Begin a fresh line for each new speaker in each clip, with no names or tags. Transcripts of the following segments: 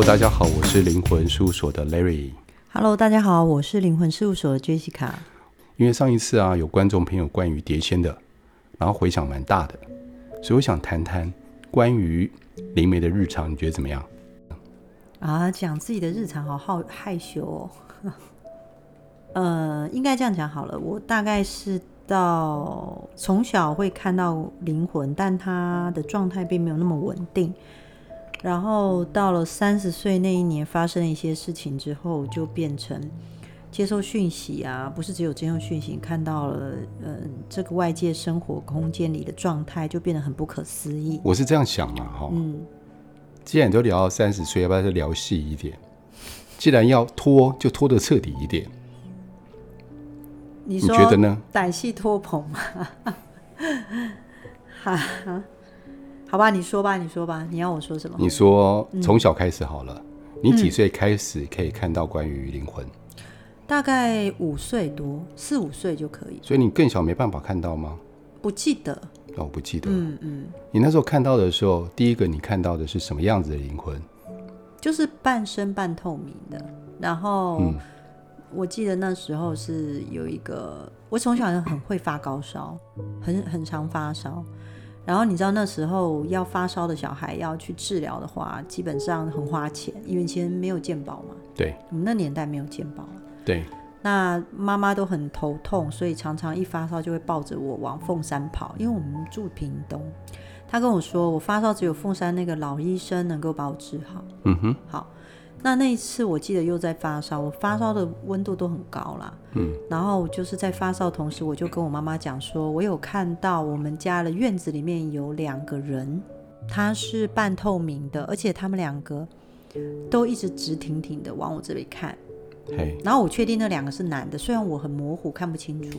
Hello，大家好，我是灵魂事务所的 Larry。
Hello，大家好，我是灵魂事务所的 Jessica。
因为上一次啊，有观众朋友关于碟仙的，然后回响蛮大的，所以我想谈谈关于灵媒的日常，你觉得怎么样？
啊，讲自己的日常，好好害羞哦。呃，应该这样讲好了。我大概是到从小会看到灵魂，但他的状态并没有那么稳定。然后到了三十岁那一年，发生了一些事情之后，就变成接受讯息啊，不是只有接受讯息，看到了，嗯、呃，这个外界生活空间里的状态就变得很不可思议。
我是这样想嘛，哈，嗯，既然都聊到三十岁，要不要再聊细一点？既然要拖，就拖得彻底一点。
你，
你觉得呢？
胆细拖棚吗？哈哈。好吧，你说吧，你说吧，你要我说什么？
你说从小开始好了，嗯、你几岁开始可以看到关于灵魂？
大概五岁多，四五岁就可以。
所以你更小没办法看到吗？
不记得。
哦，不记得。
嗯嗯。
你那时候看到的时候，第一个你看到的是什么样子的灵魂？
就是半身半透明的。然后，嗯、我记得那时候是有一个，我从小就很会发高烧，很很常发烧。然后你知道那时候要发烧的小孩要去治疗的话，基本上很花钱，因为以前没有健保嘛。
对，
我们那年代没有健保。
对，
那妈妈都很头痛，所以常常一发烧就会抱着我往凤山跑，因为我们住屏东。他跟我说，我发烧只有凤山那个老医生能够把我治好。
嗯哼，
好。那那一次我记得又在发烧，我发烧的温度都很高啦。
嗯，
然后就是在发烧同时，我就跟我妈妈讲说，我有看到我们家的院子里面有两个人，他是半透明的，而且他们两个都一直直挺挺的往我这里看。
嘿，
然后我确定那两个是男的，虽然我很模糊看不清楚，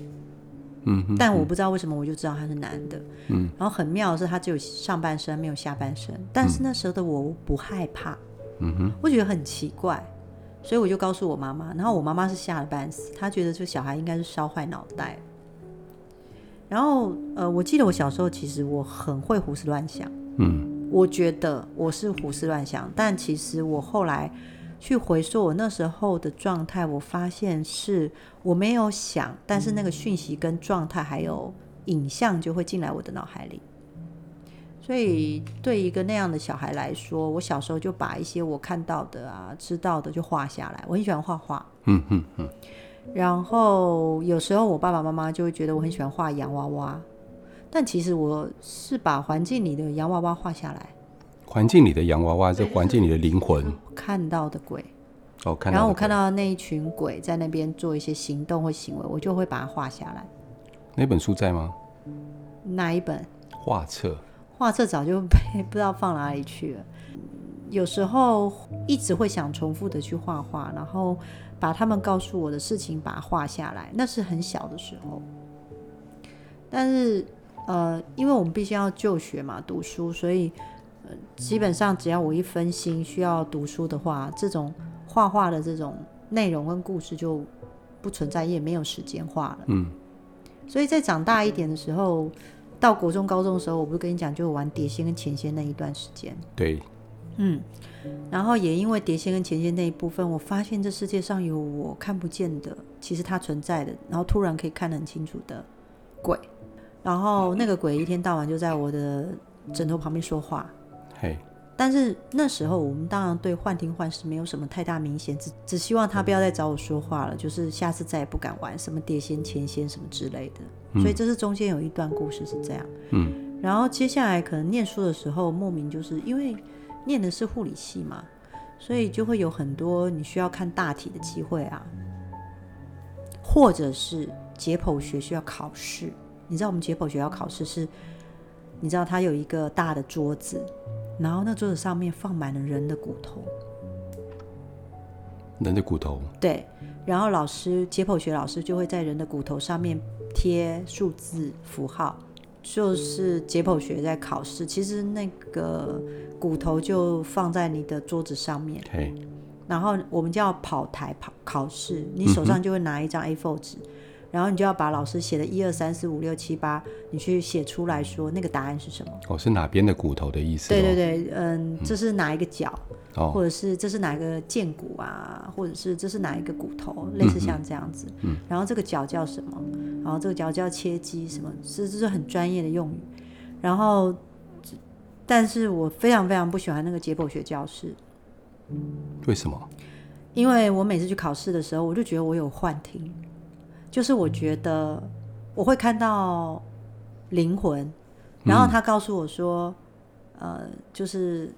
嗯哼，
但我不知道为什么我就知道他是男的。
嗯，
然后很妙的是，他只有上半身没有下半身，但是那时候的我不害怕。
嗯哼，
我觉得很奇怪，所以我就告诉我妈妈，然后我妈妈是吓得半死，她觉得这小孩应该是烧坏脑袋。然后，呃，我记得我小时候其实我很会胡思乱想，
嗯，
我觉得我是胡思乱想，但其实我后来去回溯我那时候的状态，我发现是我没有想，但是那个讯息跟状态还有影像就会进来我的脑海里。所以，对一个那样的小孩来说，我小时候就把一些我看到的啊、知道的就画下来。我很喜欢画画，
嗯嗯嗯。
然后有时候我爸爸妈妈就会觉得我很喜欢画洋娃娃，但其实我是把环境里的洋娃娃画下来。
环境里的洋娃娃，这环境里的灵魂
看到的鬼。
哦，看到。
然后我看到那一群鬼在那边做一些行动或行为，我就会把它画下来。
那本书在吗？
哪一本？
画册。
画册早就被 不知道放哪里去了。有时候一直会想重复的去画画，然后把他们告诉我的事情把它画下来。那是很小的时候，但是呃，因为我们必须要就学嘛，读书，所以呃，基本上只要我一分心需要读书的话，这种画画的这种内容跟故事就不存在，也没有时间画了。
嗯，
所以在长大一点的时候。到国中、高中的时候，我不是跟你讲，就玩碟仙跟前仙那一段时间。
对，
嗯，然后也因为碟仙跟前仙那一部分，我发现这世界上有我看不见的，其实它存在的，然后突然可以看得很清楚的鬼，然后那个鬼一天到晚就在我的枕头旁边说话。
嘿，
但是那时候我们当然对幻听幻视没有什么太大明显，只只希望他不要再找我说话了，就是下次再也不敢玩什么碟仙、前仙什么之类的。所以这是中间有一段故事是这样，
嗯，
然后接下来可能念书的时候，莫名就是因为念的是护理系嘛，所以就会有很多你需要看大体的机会啊，或者是解剖学需要考试。你知道我们解剖学要考试是，你知道它有一个大的桌子，然后那桌子上面放满了人的骨头，
人的骨头，
对，然后老师解剖学老师就会在人的骨头上面。贴数字符号，就是解剖学在考试。其实那个骨头就放在你的桌子上面，然后我们叫跑台跑考试，你手上就会拿一张 A4 纸，嗯，然后你就要把老师写的一二三四五六七八，你去写出来说那个答案是什么。
哦，是哪边的骨头的意思？
对对对，嗯，这是哪一个角？
哦，
或者是这是哪一个剑骨啊，或者是这是哪一个骨头，类似像这样子。
嗯，
然后这个脚叫什么？然后这个脚叫切肌什么？这这是很专业的用语。然后，但是我非常非常不喜欢那个解剖学教室。
为什么？
因为我每次去考试的时候，我就觉得我有幻听，就是我觉得我会看到灵魂，然后他告诉我说，嗯、呃，就是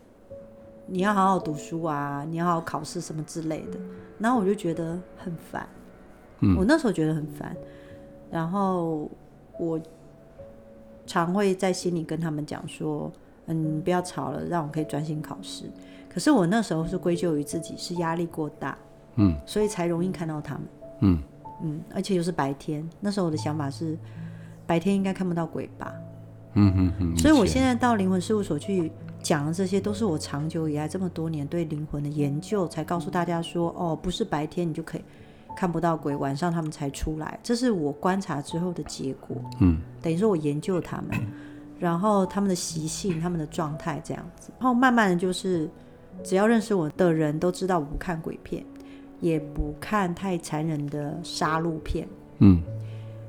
你要好好读书啊，你要好好考试什么之类的，然后我就觉得很烦，
嗯，
我那时候觉得很烦，然后我常会在心里跟他们讲说，嗯，不要吵了，让我可以专心考试。可是我那时候是归咎于自己是压力过大，
嗯，
所以才容易看到他们，
嗯
嗯，而且又是白天。那时候我的想法是，白天应该看不到鬼吧，
嗯嗯嗯。
所以我现在到灵魂事务所去讲的这些，都是我长久以来这么多年对灵魂的研究，才告诉大家说，哦，不是白天你就可以看不到鬼，晚上他们才出来，这是我观察之后的结果，
嗯，
等于说我研究他们，然后他们的习性、他们的状态这样子，然后慢慢的就是。只要认识我的人都知道，我不看鬼片，也不看太残忍的杀戮片。
嗯，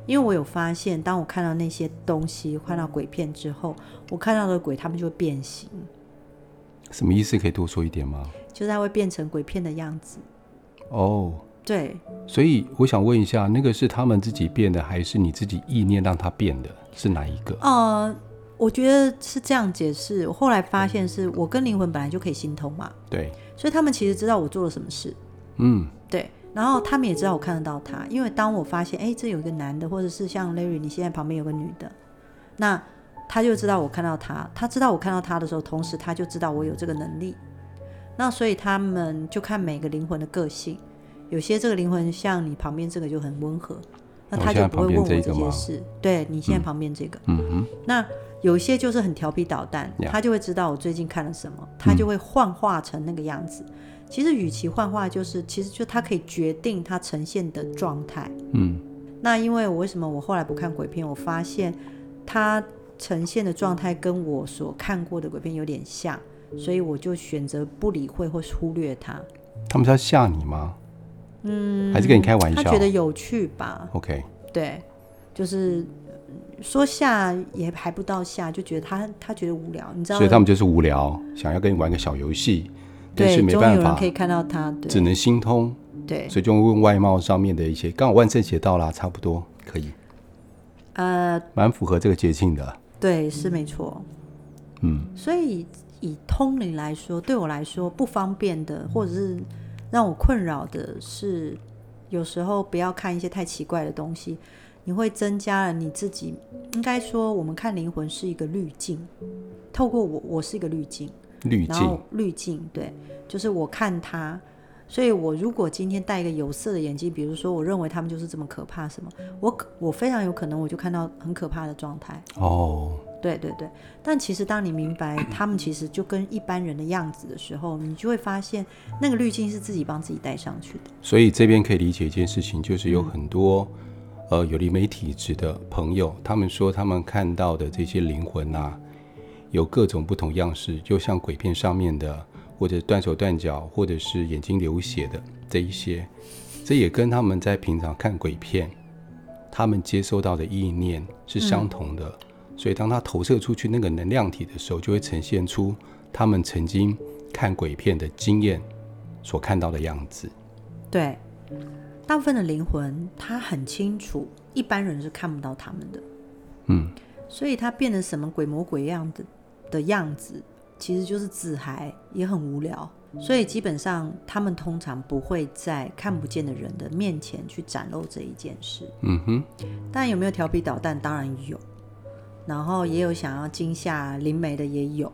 因为我有发现，当我看到那些东西，看到鬼片之后，我看到的鬼他们就会变形。
什么意思？可以多说一点吗？
就是它会变成鬼片的样子。
哦，
对。
所以我想问一下，那个是他们自己变的，还是你自己意念让它变的？是哪一个？
呃。我觉得是这样解释。我后来发现，是我跟灵魂本来就可以心通嘛。
对。
所以他们其实知道我做了什么事。
嗯。
对。然后他们也知道我看得到他，因为当我发现，哎，这有一个男的，或者是像 Larry，你现在旁边有个女的，那他就知道我看到他。他知道我看到他的时候，同时他就知道我有这个能力。那所以他们就看每个灵魂的个性，有些这个灵魂像你旁边这个就很温和，那他就不会问我这些事。对，你现在旁边这个。
嗯哼。
那。有些就是很调皮捣蛋他就会知道我最近看了什么，他就会幻化成那个样子。嗯、其实，与其幻化，就是其实就它可以决定它呈现的状态。嗯，那因为我为什么我后来不看鬼片？我发现它呈现的状态跟我所看过的鬼片有点像，所以我就选择不理会或忽略它。
他们是要吓你吗？嗯，还是跟你开玩笑？
他觉得有趣吧
？OK，
对，就是。说下也还不到下，就觉得他他觉得无聊，你知道？
所以他们就是无聊，想要跟你玩个小游戏，
对，
但是没办法，
可以看到他，只
能心通。
对，
所以就问外貌上面的一些，刚好万圣节到了，差不多可以，
呃，
蛮符合这个节庆的。
对，是没错。
嗯，
所以以通灵来说，对我来说不方便的，或者是让我困扰的是，有时候不要看一些太奇怪的东西。你会增加了你自己，应该说，我们看灵魂是一个滤镜，透过我，我是一个滤镜，
滤镜，
滤镜，对，就是我看他，所以我如果今天戴一个有色的眼镜，比如说，我认为他们就是这么可怕，什么，我我非常有可能我就看到很可怕的状态。
哦，
对对对，但其实当你明白他们其实就跟一般人的样子的时候，你就会发现那个滤镜是自己帮自己戴上去的。
所以这边可以理解一件事情，就是有很多。呃，有灵媒体质的朋友，他们说他们看到的这些灵魂啊，有各种不同样式，就像鬼片上面的，或者断手断脚，或者是眼睛流血的这一些，这也跟他们在平常看鬼片，他们接收到的意念是相同的。嗯。所以当他投射出去那个能量体的时候，就会呈现出他们曾经看鬼片的经验所看到的样子。
对。大部分的灵魂，他很清楚，一般人是看不到他们的，
嗯，
所以他变得什么鬼模鬼样的的样子，其实就是自嗨，也很无聊。所以基本上，他们通常不会在看不见的人的面前去展露这一件事。
嗯哼，
但有没有调皮捣蛋？当然有，然后也有想要惊吓灵媒的也有，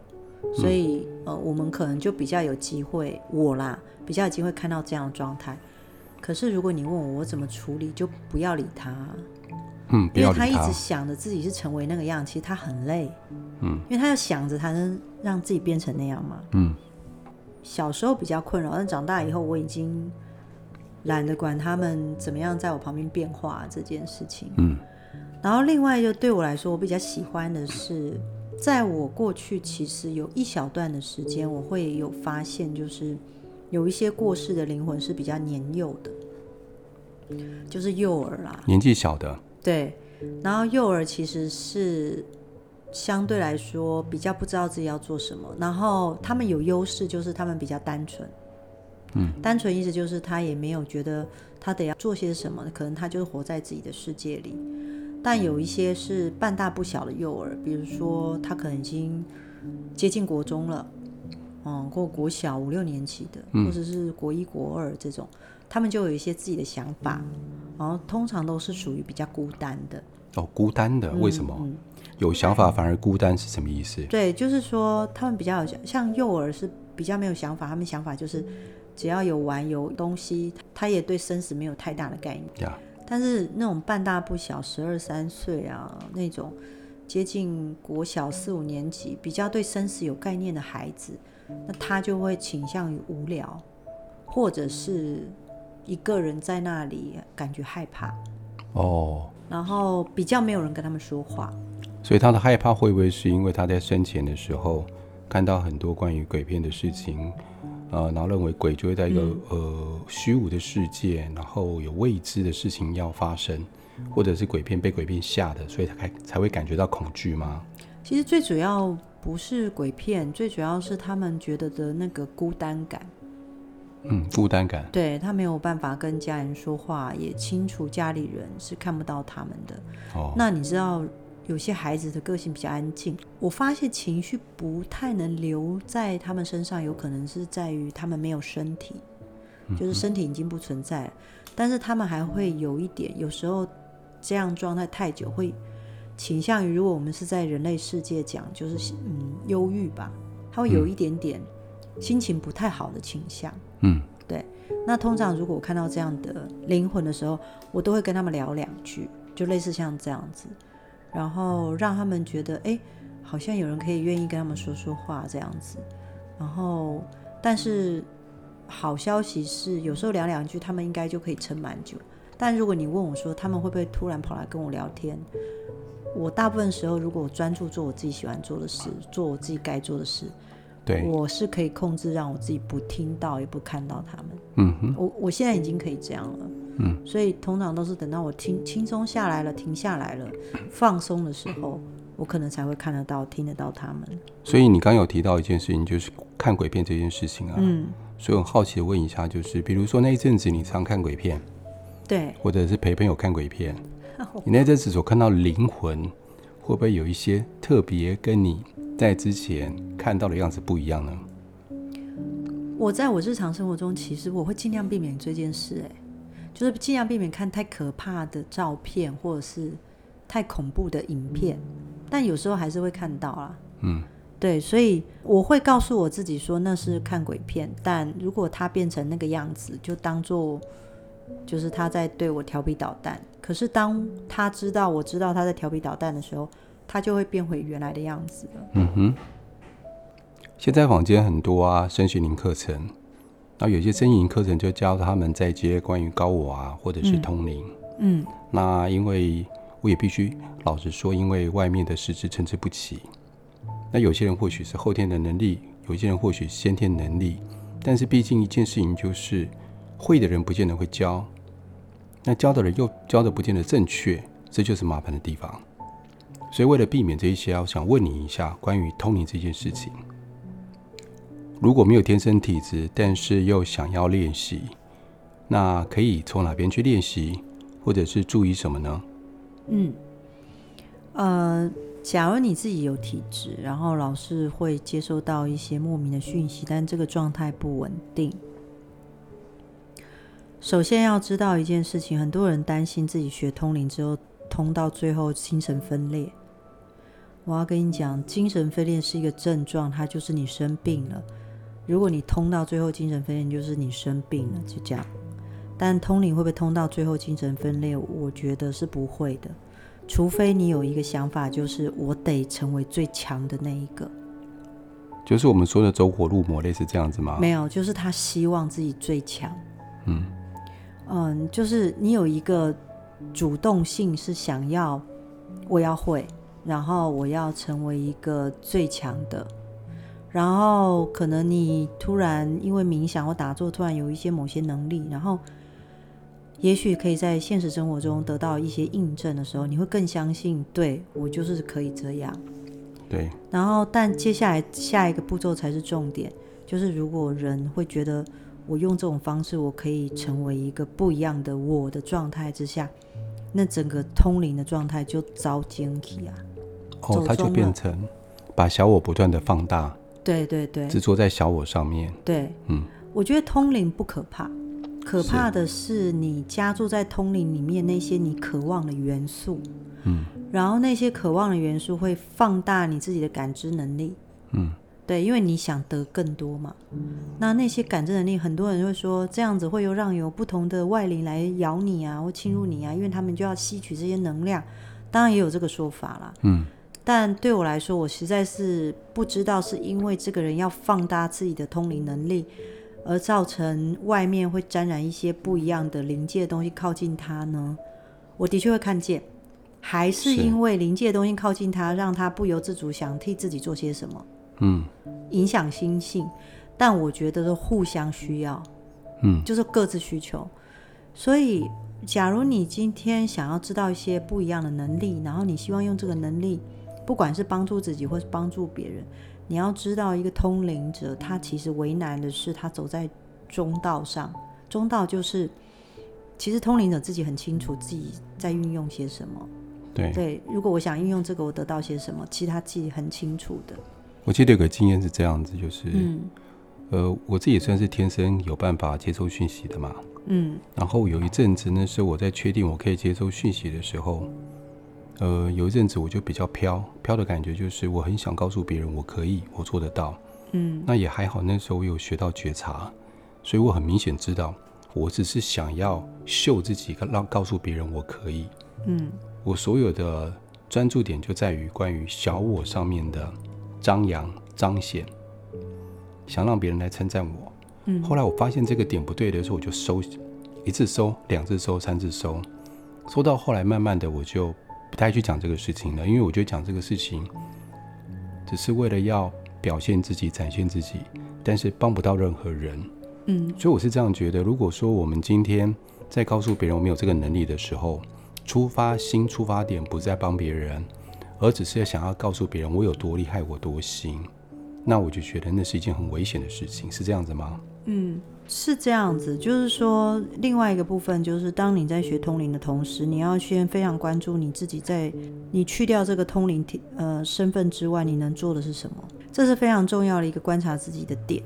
所以、嗯、呃，我们可能就比较有机会，我啦，比较有机会看到这样的状态。可是，如果你问我我怎么处理，就不要理他。
嗯，
因为他一直想着自己是成为那个样，其实他很累。
嗯，
因为他要想着才能让自己变成那样嘛。
嗯，
小时候比较困扰，但长大以后我已经懒得管他们怎么样在我旁边变化这件事情。
嗯，
然后另外就对我来说，我比较喜欢的是在我过去其实有一小段的时间，我会有发现，就是有一些过世的灵魂是比较年幼的，就是幼儿啦，
年纪小的。
对，然后幼儿其实是相对来说比较不知道自己要做什么，然后他们有优势，就是他们比较单纯。嗯，单纯意思就是他也没有觉得他得要做些什么，可能他就是活在自己的世界里。但有一些是半大不小的幼儿，比如说他可能已经接近国中了，嗯，或国小五六年级的，或者是国一国二这种，他们就有一些自己的想法，然后通常都是属于比较孤单的。
哦，孤单的，为什么？嗯嗯、有想法反而孤单是什么意思？
对，就是说他们比较有像幼儿是比较没有想法，他们想法就是只要有玩有东西，他也对生死没有太大的概念。但是那种半大不小，十二三岁啊，那种接近国小四五年级，比较对生死有概念的孩子，那他就会倾向于无聊，或者是一个人在那里感觉害怕
哦，
然后比较没有人跟他们说话，
所以他的害怕会不会是因为他在生前的时候看到很多关于鬼片的事情？呃，然后认为鬼就会在一个、嗯、呃虚无的世界，然后有未知的事情要发生，或者是鬼片被鬼片吓的，所以他才才会感觉到恐惧吗？
其实最主要不是鬼片，最主要是他们觉得的那个孤单感。
嗯，负担感。
对，他没有办法跟家人说话，也清楚家里人是看不到他们的。哦，那你知道？有些孩子的个性比较安静，我发现情绪不太能留在他们身上，有可能是在于他们没有身体，就是身体已经不存在了，但是他们还会有一点，有时候这样状态太久会倾向于，如果我们是在人类世界讲，就是嗯忧郁吧，他会有一点点心情不太好的倾向。嗯，嗯对。那通常如果我看到这样的灵魂的时候，我都会跟他们聊两句，就类似像这样子。然后让他们觉得，哎，好像有人可以愿意跟他们说说话这样子。然后，但是好消息是，有时候聊两句，他们应该就可以撑蛮久。但如果你问我说，他们会不会突然跑来跟我聊天？我大部分时候，如果我专注做我自己喜欢做的事，做我自己该做的事，
对，
我是可以控制让我自己不听到也不看到他们。
嗯哼，
我我现在已经可以这样了。
嗯，
所以通常都是等到我轻轻松下来了，停下来了，放松的时候，我可能才会看得到、听得到他们。
所以你刚有提到一件事情，就是看鬼片这件事情啊。嗯。所以我很好奇的问一下，就是比如说那一阵子你常看鬼片，
对，
或者是陪朋友看鬼片，你那阵子所看到灵魂，会不会有一些特别跟你在之前看到的样子不一样呢？
我在我日常生活中，其实我会尽量避免这件事，哎。就是尽量避免看太可怕的照片，或者是太恐怖的影片，但有时候还是会看到啦。
嗯，
对，所以我会告诉我自己说那是看鬼片，但如果他变成那个样子，就当做就是他在对我调皮捣蛋。可是当他知道我知道他在调皮捣蛋的时候，他就会变回原来的样子了。
嗯哼，现在坊间很多啊，身心灵课程。那有些真言课程就教他们在接关于高我啊，或者是通灵。
嗯。嗯，
那因为我也必须老实说，因为外面的师资参差不齐。那有些人或许是后天的能力，有些人或许先天能力。但是毕竟一件事情就是，会的人不见得会教，那教的人又教的不见得正确，这就是麻烦的地方。所以为了避免这一些，我想问你一下关于通灵这件事情。如果没有天生体质，但是又想要练习，那可以从哪边去练习，或者是注意什么呢？
嗯，呃，假如你自己有体质，然后老是会接收到一些莫名的讯息，但这个状态不稳定。首先要知道一件事情，很多人担心自己学通灵之后，通到最后精神分裂。我要跟你讲，精神分裂是一个症状，它就是你生病了。如果你通到最后精神分裂，就是你生病了，就这样。但通灵会不会通到最后精神分裂？我觉得是不会的，除非你有一个想法，就是我得成为最强的那一个。
就是我们说的走火入魔，类似这样子吗？
没有，就是他希望自己最强。
嗯
嗯，就是你有一个主动性，是想要我要会，然后我要成为一个最强的。然后可能你突然因为冥想或打坐，突然有一些某些能力，然后也许可以在现实生活中得到一些印证的时候，你会更相信，对，我就是可以这样。
对。
然后，但接下来下一个步骤才是重点，就是如果人会觉得我用这种方式，我可以成为一个不一样的我的状态之下，那整个通灵的状态就遭惊奇啊。
哦，它就变成把小我不断的放大。
对对对，
执着在小我上面。
对，
嗯，
我觉得通灵不可怕，可怕的是你加注在通灵里面那些你渴望的元素。
嗯，
然后那些渴望的元素会放大你自己的感知能力。
嗯，
对，因为你想得更多嘛。那那些感知能力，很多人会说这样子会又让有不同的外灵来咬你啊，或侵入你啊，因为他们就要吸取这些能量。当然也有这个说法啦。
嗯。
但对我来说，我实在是不知道是因为这个人要放大自己的通灵能力，而造成外面会沾染一些不一样的灵界的东西靠近他呢？我的确会看见，还是因为灵界的东西靠近他，让他不由自主想替自己做些什么，
嗯，
影响心性。但我觉得是互相需要，
嗯，
就是各自需求。所以，假如你今天想要知道一些不一样的能力，然后你希望用这个能力。不管是帮助自己或是帮助别人，你要知道，一个通灵者他其实为难的是他走在中道上。中道就是，其实通灵者自己很清楚自己在运用些什么。
对
对，如果我想运用这个，我得到些什么，其实他自己很清楚的。
我记得有个经验是这样子，就是，
嗯，
呃，我自己也算是天生有办法接收讯息的嘛。
嗯。
然后有一阵子呢，是我在确定我可以接收讯息的时候。呃，有一阵子我就比较飘飘的感觉，就是我很想告诉别人我可以，我做得到。
嗯，
那也还好，那时候我有学到觉察，所以我很明显知道，我只是想要秀自己，让告诉别人我可以。
嗯，
我所有的专注点就在于关于小我上面的张扬彰显，想让别人来称赞我。
嗯，
后来我发现这个点不对的时候，我就收，一次收，两次收，三次收，收到后来慢慢的我就。不太去讲这个事情了，因为我觉得讲这个事情只是为了要表现自己、展现自己，但是帮不到任何人。
嗯，
所以我是这样觉得。如果说我们今天在告诉别人我们有这个能力的时候，出发新、出发点不在帮别人，而只是想要告诉别人我有多厉害、我多行，那我就觉得那是一件很危险的事情，是这样子吗？
嗯。是这样子，就是说，另外一个部分就是，当你在学通灵的同时，你要先非常关注你自己在你去掉这个通灵呃身份之外，你能做的是什么？这是非常重要的一个观察自己的点。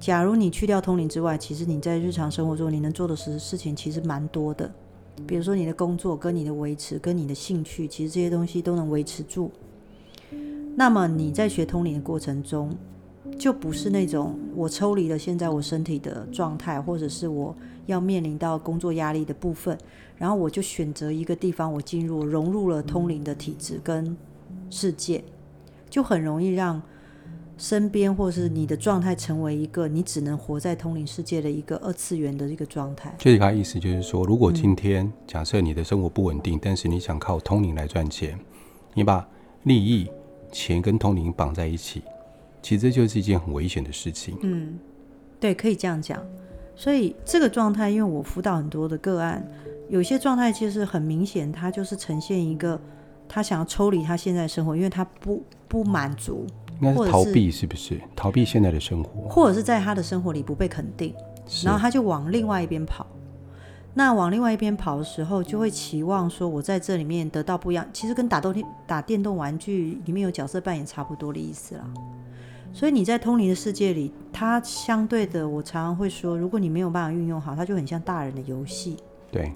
假如你去掉通灵之外，其实你在日常生活中你能做的事事情其实蛮多的，比如说你的工作跟你的维持跟你的兴趣，其实这些东西都能维持住。那么你在学通灵的过程中，就不是那种我抽离了现在我身体的状态，或者是我要面临到工作压力的部分，然后我就选择一个地方，我进入融入了通灵的体质跟世界，就很容易让身边或是你的状态成为一个你只能活在通灵世界的一个二次元的一个状态。
这个意思就是说，如果今天假设你的生活不稳定，但是你想靠通灵来赚钱，你把利益、钱跟通灵绑在一起。其实这就是一件很危险的事情。
嗯，对，可以这样讲。所以这个状态，因为我辅导很多的个案，有些状态其实很明显，他就是呈现一个他想要抽离他现在的生活，因为他不不满足，
应该是逃避，是不是？逃避现在的生活，
或者是在他的生活里不被肯定，然后他就往另外一边跑。那往另外一边跑的时候，就会期望说，我在这里面得到不一样。其实跟打斗打电动玩具里面有角色扮演差不多的意思啦。所以你在通灵的世界里，它相对的，我常常会说，如果你没有办法运用好，它就很像大人的游戏。
对，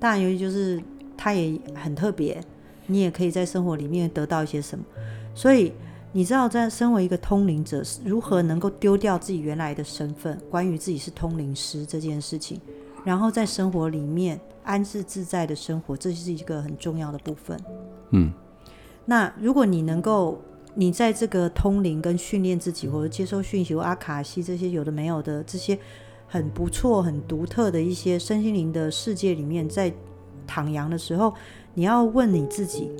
大人游戏就是它也很特别，你也可以在生活里面得到一些什么。所以你知道，在身为一个通灵者，如何能够丢掉自己原来的身份，关于自己是通灵师这件事情，然后在生活里面安置自在的生活，这是一个很重要的部分。
嗯，
那如果你能够。你在这个通灵跟训练自己，或者接收讯息或阿卡西这些有的没有的这些很不错、很独特的一些身心灵的世界里面，在徜徉的时候，你要问你自己：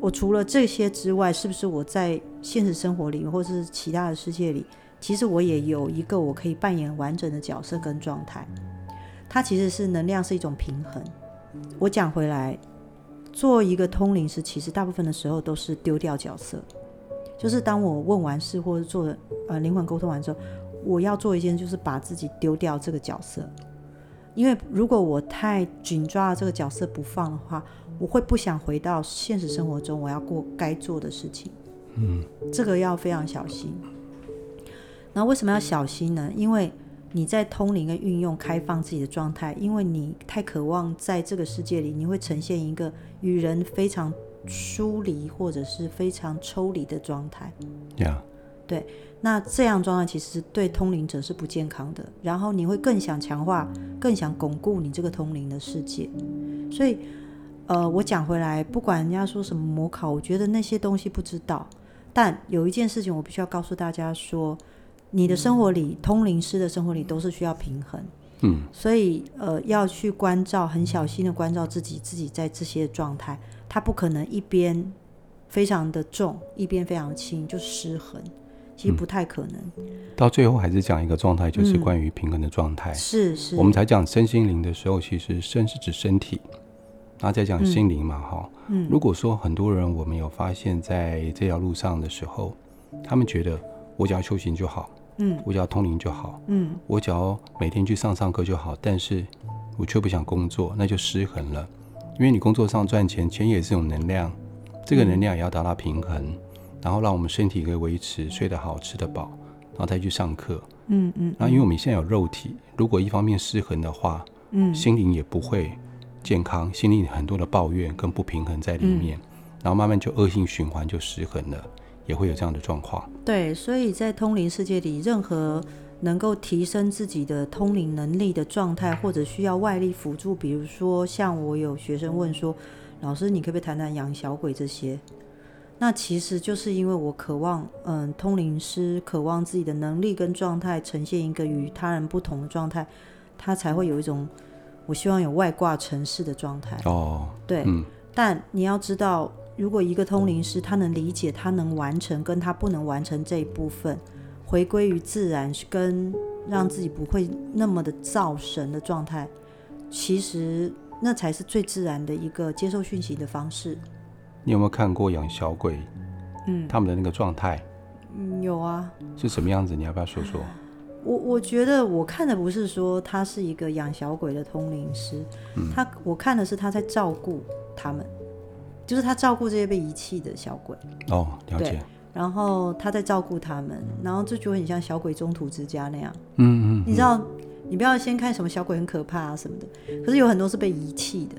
我除了这些之外，是不是我在现实生活里，或是其他的世界里，其实我也有一个我可以扮演完整的角色跟状态？它其实是能量是一种平衡。我讲回来，做一个通灵师，其实大部分的时候都是丢掉角色。就是当我问完事或者做呃灵魂沟通完之后，我要做一件就是把自己丢掉这个角色。因为如果我太紧抓这个角色不放的话，我会不想回到现实生活中我要过该做的事情。
嗯，
这个要非常小心。那为什么要小心呢？因为你在通灵跟运用开放自己的状态，因为你太渴望在这个世界里，你会呈现一个与人非常疏离或者是非常抽离的状态。
Yeah.
对。那这样状态其实对通灵者是不健康的，然后你会更想强化、更想巩固你这个通灵的世界。所以，呃，我讲回来，不管人家说什么模考，我觉得那些东西不知道。但有一件事情我必须要告诉大家说，你的生活里，通灵师的生活里都是需要平衡。
嗯。
所以，呃，要去关照，很小心的关照自己，自己在这些状态，他不可能一边非常的重，一边非常轻，就失衡。其实不太可能，
嗯，到最后还是讲一个状态，就是关于平衡的状态。
嗯。是是，
我们才讲身心灵的时候，其实身是指身体，那再讲心灵嘛，哈。
嗯。
如果说很多人我们有发现，在这条路上的时候，他们觉得我只要修行就好，
嗯，
我只要通灵就好，
嗯，
我只要每天去上上课就好，但是我却不想工作，那就失衡了。因为你工作上赚钱，钱也是一种能量，这个能量也要达到平衡。嗯然后让我们身体可以维持睡得好、吃得饱，然后再去上课。
嗯嗯。
然后因为我们现在有肉体，如果一方面失衡的话，
嗯，
心灵也不会健康，心里很多的抱怨跟不平衡在里面，嗯、然后慢慢就恶性循环，就失衡了，也会有这样的状况。
对，所以在通灵世界里，任何能够提升自己的通灵能力的状态，或者需要外力辅助，比如说像我有学生问说，老师，你可不可以谈谈养小鬼这些？那其实就是因为我渴望，嗯，通灵师渴望自己的能力跟状态呈现一个与他人不同的状态，他才会有一种我希望有外挂城市的状态。
哦，
对，
嗯。
但你要知道，如果一个通灵师他能理解他能完成跟他不能完成这一部分，回归于自然，跟让自己不会那么的造神的状态，其实那才是最自然的一个接受讯息的方式。
你有没有看过养小鬼？嗯，他们的那个状态，
嗯，有啊。
是什么样子？你要不要说说？
我我觉得我看的不是说他是一个养小鬼的通灵师，嗯，他我看的是他在照顾他们，就是他照顾这些被遗弃的小鬼。
哦，了解。
然后他在照顾他们，然后这就很像小鬼中途之家那样。
嗯嗯，嗯。
你知道，你不要先看什么小鬼很可怕啊什么的，可是有很多是被遗弃的。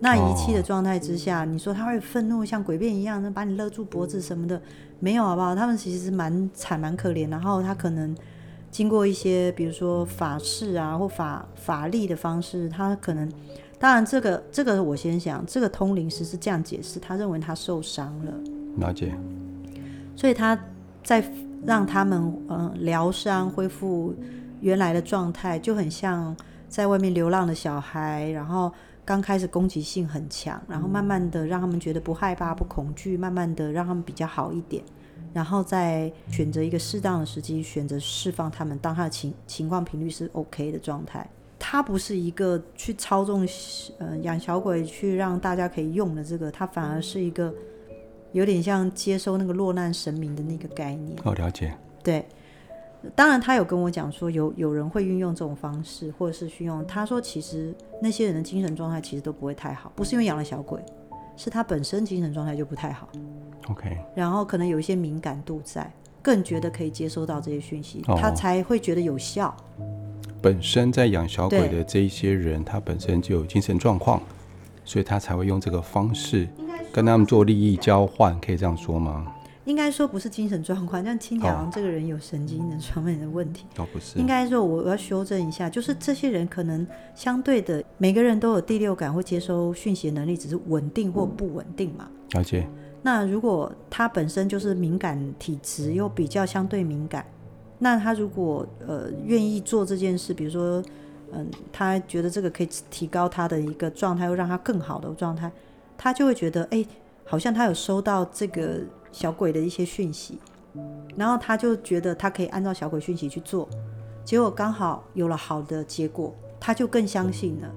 那遗弃的状态之下，你说他会愤怒，像鬼变一样，能把你勒住脖子什么的，没有好不好？他们其实是蛮惨、蛮可怜。然后他可能经过一些，比如说法事啊，或法法力的方式，他可能，当然这个这个我先想，这个通灵师是这样解释，他认为他受伤了，
了解，
所以他在让他们嗯疗伤、恢复原来的状态，就很像在外面流浪的小孩，然后。刚开始攻击性很强，然后慢慢的让他们觉得不害怕、不恐惧，慢慢的让他们比较好一点，然后再选择一个适当的时机，选择释放他们，当他的情情况频率是 OK 的状态。他不是一个去操纵，呃，养小鬼去让大家可以用的这个，他反而是一个有点像接收那个落难神明的那个概念。
好，了解。
对。当然，他有跟我讲说有，有有人会运用这种方式，或者是运用。他说，其实那些人的精神状态其实都不会太好，不是因为养了小鬼，是他本身精神状态就不太好。
OK。然
后可能有一些敏感度在，更觉得可以接收到这些讯息，他才会觉得有效。
本身在养小鬼的这一些人，他本身就有精神状况，所以他才会用这个方式跟他们做利益交换，可以这样说吗？
应该说不是精神状况，但听起来好像这个人有神经的方面的问题。
哦，不是。
应该说我要修正一下，就是这些人可能相对的，每个人都有第六感或接收讯息的能力，只是稳定或不稳定嘛。
了解。
那如果他本身就是敏感体质，又比较相对敏感，那他如果呃愿意做这件事，比如说嗯，他觉得这个可以提高他的一个状态，又让他更好的状态，他就会觉得哎。好像他有收到这个小鬼的一些讯息，然后他就觉得他可以按照小鬼讯息去做，结果刚好有了好的结果，他就更相信了。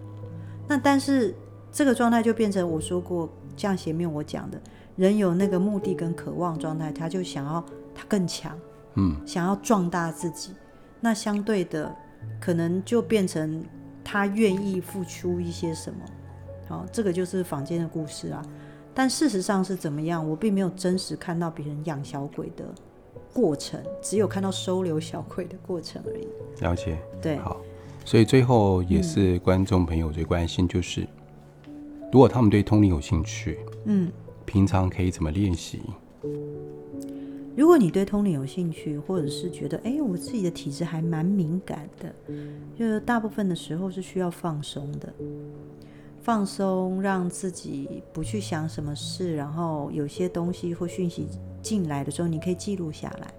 那但是这个状态就变成我说过，像前面我讲的，人有那个目的跟渴望状态，他就想要他更强，
嗯，
想要壮大自己，那相对的可能就变成他愿意付出一些什么。好，这个就是坊间的故事啊。但事实上是怎么样？我并没有真实看到别人养小鬼的过程，只有看到收留小鬼的过程而已。
了解，
对，
好。所以最后也是观众朋友最关心，就是、嗯、如果他们对通灵有兴趣，
嗯，
平常可以怎么练习？
如果你对通灵有兴趣，或者是觉得哎，我自己的体质还蛮敏感的，就是大部分的时候是需要放松的，放松，让自己不去想什么事，然后有些东西或讯息进来的时候，你可以记录下来。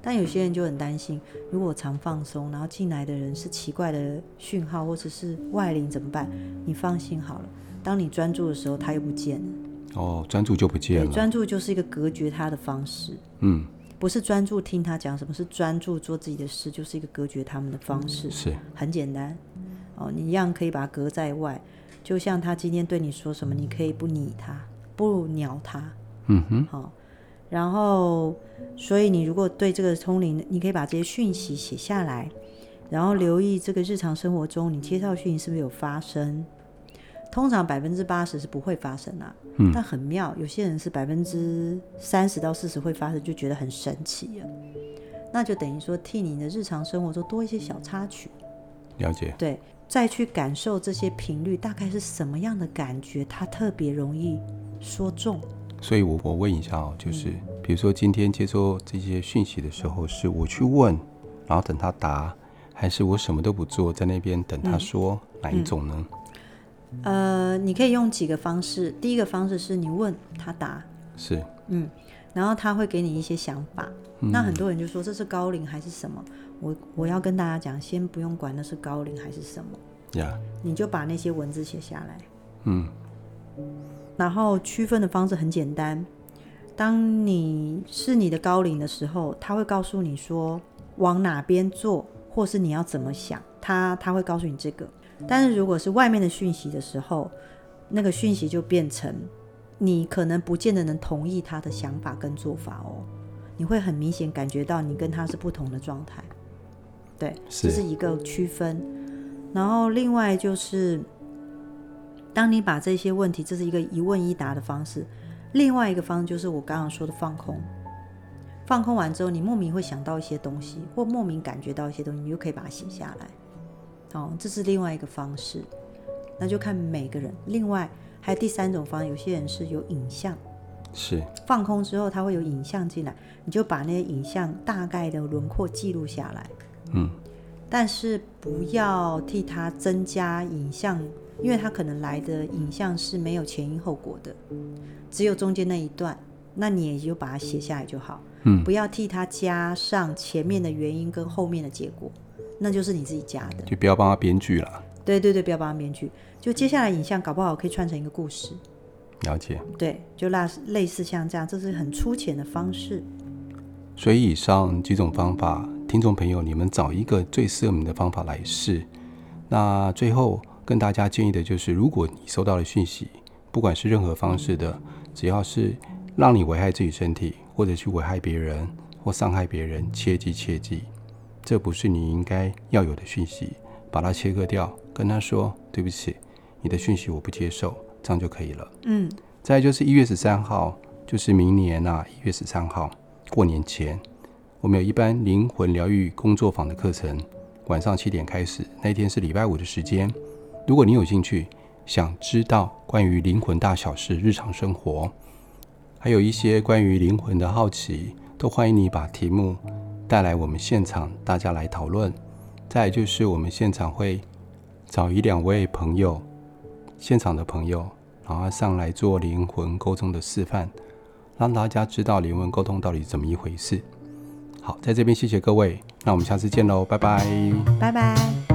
但有些人就很担心，如果我常放松，然后进来的人是奇怪的讯号或者是外灵怎么办？你放心好了，当你专注的时候，他又不见了。
哦，专注就不见了。
专注就是一个隔绝他的方式。
嗯，
不是专注听他讲什么，是专注做自己的事，就是一个隔绝他们的方式。
是，很
简单。哦，你一样可以把它隔在外，就像他今天对你说什么，你可以不理他，不鸟他。
嗯哼。
好。然后，所以你如果对这个通灵，你可以把这些讯息写下来，然后留意这个日常生活中你接到讯息是不是有发生。通常百分之八十是不会发生啊，
嗯，
但很妙，有些人是百分之三十到四十会发生，就觉得很神奇了。那就等于说替你的日常生活中多一些小插曲。
了解。
对，再去感受这些频率大概是什么样的感觉，它特别容易说中。
所以我我问一下哦，就是比如说今天接收这些讯息的时候，是我去问，然后等他答，还是我什么都不做，在那边等他说，嗯、哪一种呢？
呃，你可以用几个方式。第一个方式是你问他答，
是，
嗯，然后他会给你一些想法。
嗯、
那很多人就说这是高龄还是什么？我我要跟大家讲，先不用管那是高龄还是什么，
呀，
你就把那些文字写下来，
嗯。
然后区分的方式很简单，当你是你的高龄的时候，他会告诉你说往哪边做，或是你要怎么想，他他会告诉你这个。但是如果是外面的讯息的时候，那个讯息就变成你可能不见得能同意他的想法跟做法哦，你会很明显感觉到你跟他是不同的状态。对，这是一个区分。然后另外就是。当你把这些问题，这是一个一问一答的方式。另外一个方式就是我刚刚说的放空。放空完之后，你莫名会想到一些东西，或莫名感觉到一些东西，你就可以把它写下来。哦，这是另外一个方式。那就看每个人。另外还有第三种方式，有些人是有影像。
是。
放空之后，他会有影像进来，你就把那些影像大概的轮廓记录下来。
嗯。
但是不要替他增加影像。因为他可能来的影像是没有前因后果的，只有中间那一段，那你也就把它写下来就好。
嗯，
不要替他加上前面的原因跟后面的结果，那就是你自己加的。
就不要帮他编剧了。
对对对，不要帮他编剧。就接下来影像搞不好可以串成一个故事。
了解。
对，就类类似像这样，这是很粗浅的方式。
所以以上几种方法，听众朋友，你们找一个最适合你的方法来试。那最后。跟大家建议的就是，如果你收到了讯息，不管是任何方式的，只要是让你危害自己身体，或者去危害别人或伤害别人，切记切记，这不是你应该要有的讯息，把它切割掉，跟他说对不起，你的讯息我不接受，这样就可以了。
嗯。
再就是一月十三号，就是明年啊，一月十三号过年前，我们有一班灵魂疗愈工作坊的课程，晚上七点开始，那天是礼拜五的时间。如果你有兴趣，想知道关于灵魂大小事、日常生活，还有一些关于灵魂的好奇，都欢迎你把题目带来我们现场，大家来讨论。再就是我们现场会找一两位朋友，现场的朋友，然后上来做灵魂沟通的示范，让大家知道灵魂沟通到底怎么一回事。好，在这边谢谢各位，那我们下次见喽，拜拜，
拜拜。